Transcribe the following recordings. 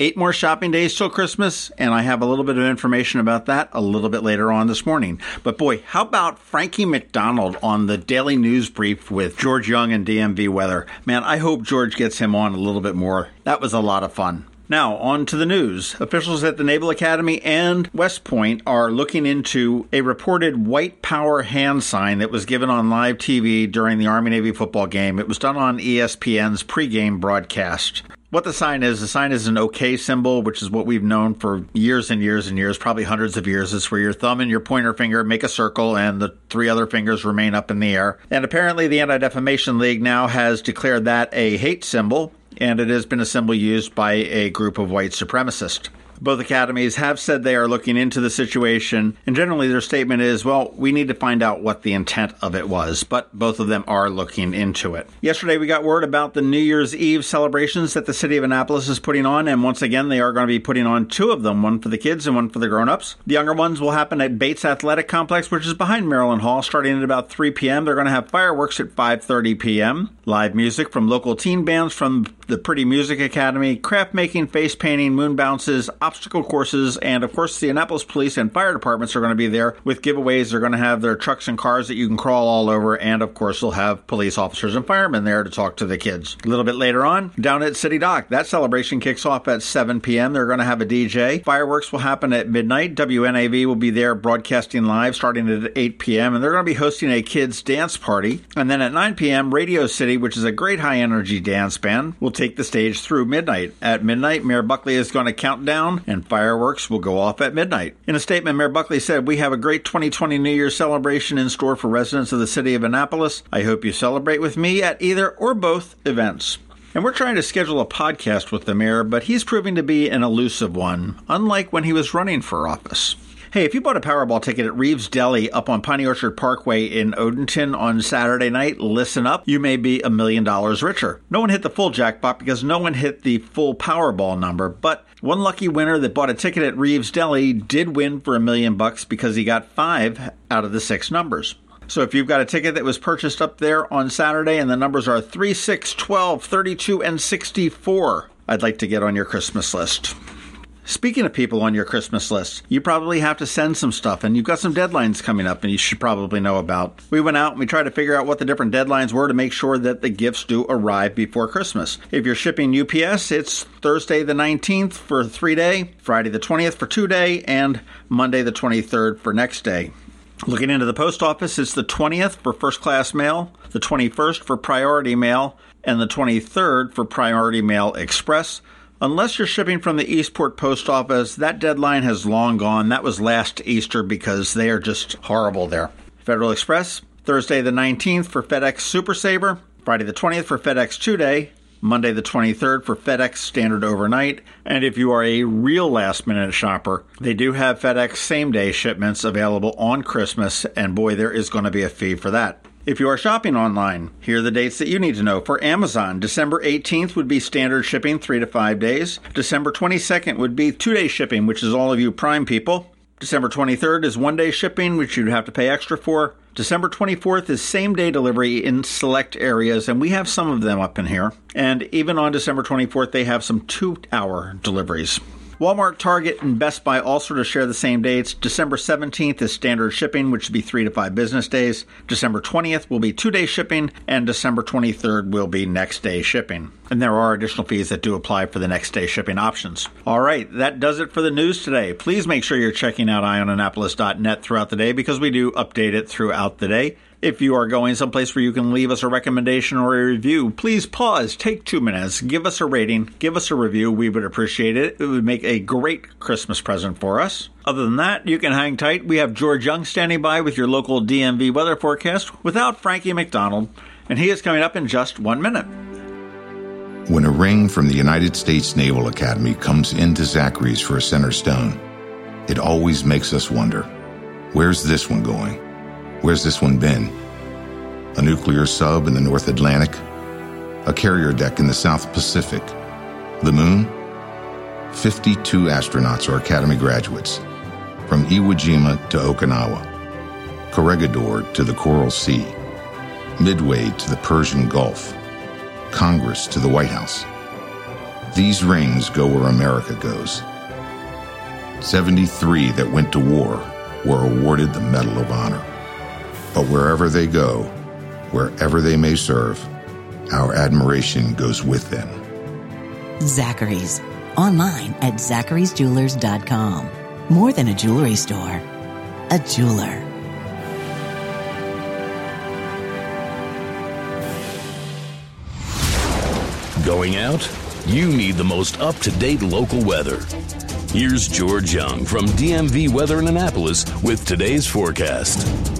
Eight more shopping days till Christmas, and I have a little bit of information about that a little bit later on this morning. But boy, how about Frankie McDonald on the daily news brief with George Young and DMV Weather? Man, I hope George gets him on a little bit more. That was a lot of fun. Now, on to the news. Officials at the Naval Academy and West Point are looking into a reported white power hand sign that was given on live TV during the Army Navy football game. It was done on ESPN's pregame broadcast what the sign is, the sign is an OK symbol, which is what we've known for years and years and years, probably hundreds of years. It's where your thumb and your pointer finger make a circle and the three other fingers remain up in the air. And apparently, the Anti Defamation League now has declared that a hate symbol, and it has been a symbol used by a group of white supremacists. Both academies have said they are looking into the situation, and generally their statement is, well, we need to find out what the intent of it was, but both of them are looking into it. Yesterday we got word about the New Year's Eve celebrations that the city of Annapolis is putting on, and once again they are going to be putting on two of them, one for the kids and one for the grown-ups. The younger ones will happen at Bates Athletic Complex, which is behind Maryland Hall, starting at about 3 p.m. They're going to have fireworks at 5:30 p.m. Live music from local teen bands from the Pretty Music Academy, craft making, face painting, moon bounces, obstacle courses, and of course, the Annapolis Police and Fire Departments are going to be there with giveaways. They're going to have their trucks and cars that you can crawl all over, and of course, they'll have police officers and firemen there to talk to the kids. A little bit later on, down at City Dock, that celebration kicks off at 7 p.m. They're going to have a DJ. Fireworks will happen at midnight. WNAV will be there broadcasting live starting at 8 p.m., and they're going to be hosting a kids' dance party. And then at 9 p.m., Radio City, which is a great high energy dance band, will take the stage through midnight. At midnight, Mayor Buckley is going to count down, and fireworks will go off at midnight. In a statement, Mayor Buckley said, We have a great 2020 New Year celebration in store for residents of the city of Annapolis. I hope you celebrate with me at either or both events. And we're trying to schedule a podcast with the mayor, but he's proving to be an elusive one, unlike when he was running for office. Hey, if you bought a Powerball ticket at Reeves Deli up on Piney Orchard Parkway in Odenton on Saturday night, listen up. You may be a million dollars richer. No one hit the full jackpot because no one hit the full Powerball number, but one lucky winner that bought a ticket at Reeves Deli did win for a million bucks because he got five out of the six numbers. So if you've got a ticket that was purchased up there on Saturday and the numbers are 3, 6, 12, 32, and 64, I'd like to get on your Christmas list. Speaking of people on your Christmas list, you probably have to send some stuff, and you've got some deadlines coming up, and you should probably know about. We went out and we tried to figure out what the different deadlines were to make sure that the gifts do arrive before Christmas. If you're shipping UPS, it's Thursday the 19th for three day, Friday the 20th for two day, and Monday the 23rd for next day. Looking into the post office, it's the 20th for first class mail, the 21st for priority mail, and the 23rd for priority mail express. Unless you're shipping from the Eastport Post Office, that deadline has long gone. That was last Easter because they are just horrible there. Federal Express, Thursday the 19th for FedEx Super Saver, Friday the 20th for FedEx Two Day, Monday the 23rd for FedEx Standard Overnight. And if you are a real last minute shopper, they do have FedEx same day shipments available on Christmas, and boy, there is going to be a fee for that. If you are shopping online, here are the dates that you need to know. For Amazon, December 18th would be standard shipping, three to five days. December 22nd would be two day shipping, which is all of you Prime people. December 23rd is one day shipping, which you'd have to pay extra for. December 24th is same day delivery in select areas, and we have some of them up in here. And even on December 24th, they have some two hour deliveries. Walmart, Target, and Best Buy all sort of share the same dates. December 17th is standard shipping, which would be three to five business days. December 20th will be two day shipping, and December 23rd will be next day shipping. And there are additional fees that do apply for the next day shipping options. All right, that does it for the news today. Please make sure you're checking out eyeonannapolis.net throughout the day because we do update it throughout the day. If you are going someplace where you can leave us a recommendation or a review, please pause, take two minutes, give us a rating, give us a review. We would appreciate it. It would make a great Christmas present for us. Other than that, you can hang tight. We have George Young standing by with your local DMV weather forecast without Frankie McDonald, and he is coming up in just one minute. When a ring from the United States Naval Academy comes into Zachary's for a center stone, it always makes us wonder where's this one going? Where's this one been? A nuclear sub in the North Atlantic? A carrier deck in the South Pacific? The moon? 52 astronauts are Academy graduates, from Iwo Jima to Okinawa, Corregidor to the Coral Sea, Midway to the Persian Gulf, Congress to the White House. These rings go where America goes. 73 that went to war were awarded the Medal of Honor. But wherever they go, wherever they may serve, our admiration goes with them. Zachary's. Online at zacharysjewelers.com. More than a jewelry store, a jeweler. Going out? You need the most up to date local weather. Here's George Young from DMV Weather in Annapolis with today's forecast.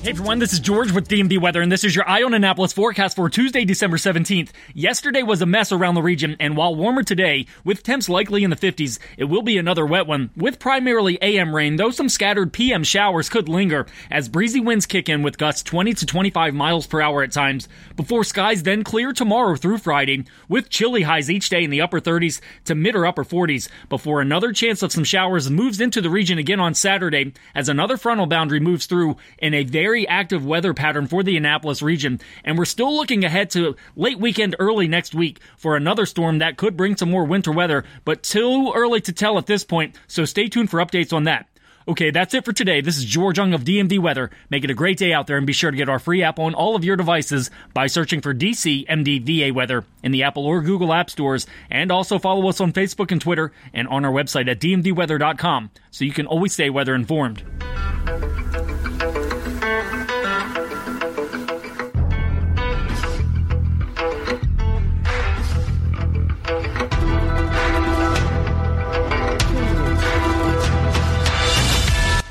Hey everyone, this is George with DMV Weather, and this is your Eye on Annapolis forecast for Tuesday, December 17th. Yesterday was a mess around the region, and while warmer today, with temps likely in the 50s, it will be another wet one, with primarily AM rain, though some scattered PM showers could linger, as breezy winds kick in with gusts 20 to 25 miles per hour at times, before skies then clear tomorrow through Friday, with chilly highs each day in the upper 30s to mid or upper 40s, before another chance of some showers moves into the region again on Saturday, as another frontal boundary moves through in a very very active weather pattern for the Annapolis region, and we're still looking ahead to late weekend, early next week for another storm that could bring some more winter weather, but too early to tell at this point, so stay tuned for updates on that. Okay, that's it for today. This is George Young of DMV Weather. Make it a great day out there and be sure to get our free app on all of your devices by searching for DC MDVA Weather in the Apple or Google App Stores. And also follow us on Facebook and Twitter and on our website at dmvweather.com so you can always stay weather informed.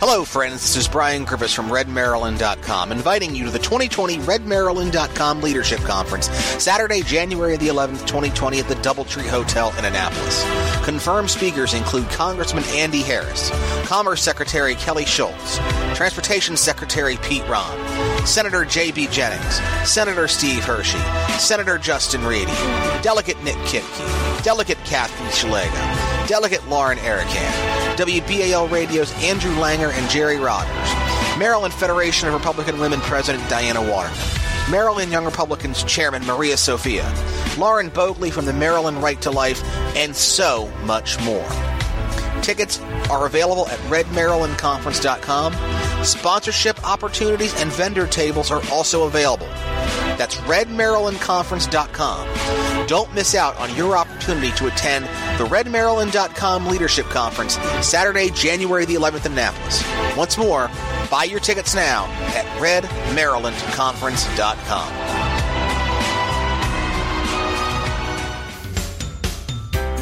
Hello, friends. This is Brian Griffiths from RedMaryland.com, inviting you to the 2020 RedMaryland.com Leadership Conference, Saturday, January the 11th, 2020, at the Doubletree Hotel in Annapolis. Confirmed speakers include Congressman Andy Harris, Commerce Secretary Kelly Schulz, Transportation Secretary Pete Rahn, Senator J.B. Jennings, Senator Steve Hershey, Senator Justin Ready, Delegate Nick Kipke, Delegate Kathy Szeliga, Delegate Lauren Arikan, WBAL Radio's Andrew Langer and Jerry Rogers, Maryland Federation of Republican Women President Diana Waterman, Maryland Young Republicans Chairman Maria Sophia, Lauren Bogley from the Maryland Right to Life, and so much more. Tickets are available at redmarylandconference.com. Sponsorship opportunities and vendor tables are also available. That's redmarylandconference.com. Don't miss out on your opportunity to attend the redmaryland.com Leadership Conference Saturday, January the 11th in Annapolis. Once more, buy your tickets now at redmarylandconference.com.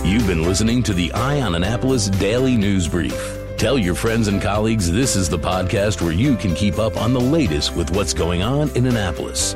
You've been listening to the Eye on Annapolis Daily News Brief. Tell your friends and colleagues this is the podcast where you can keep up on the latest with what's going on in Annapolis.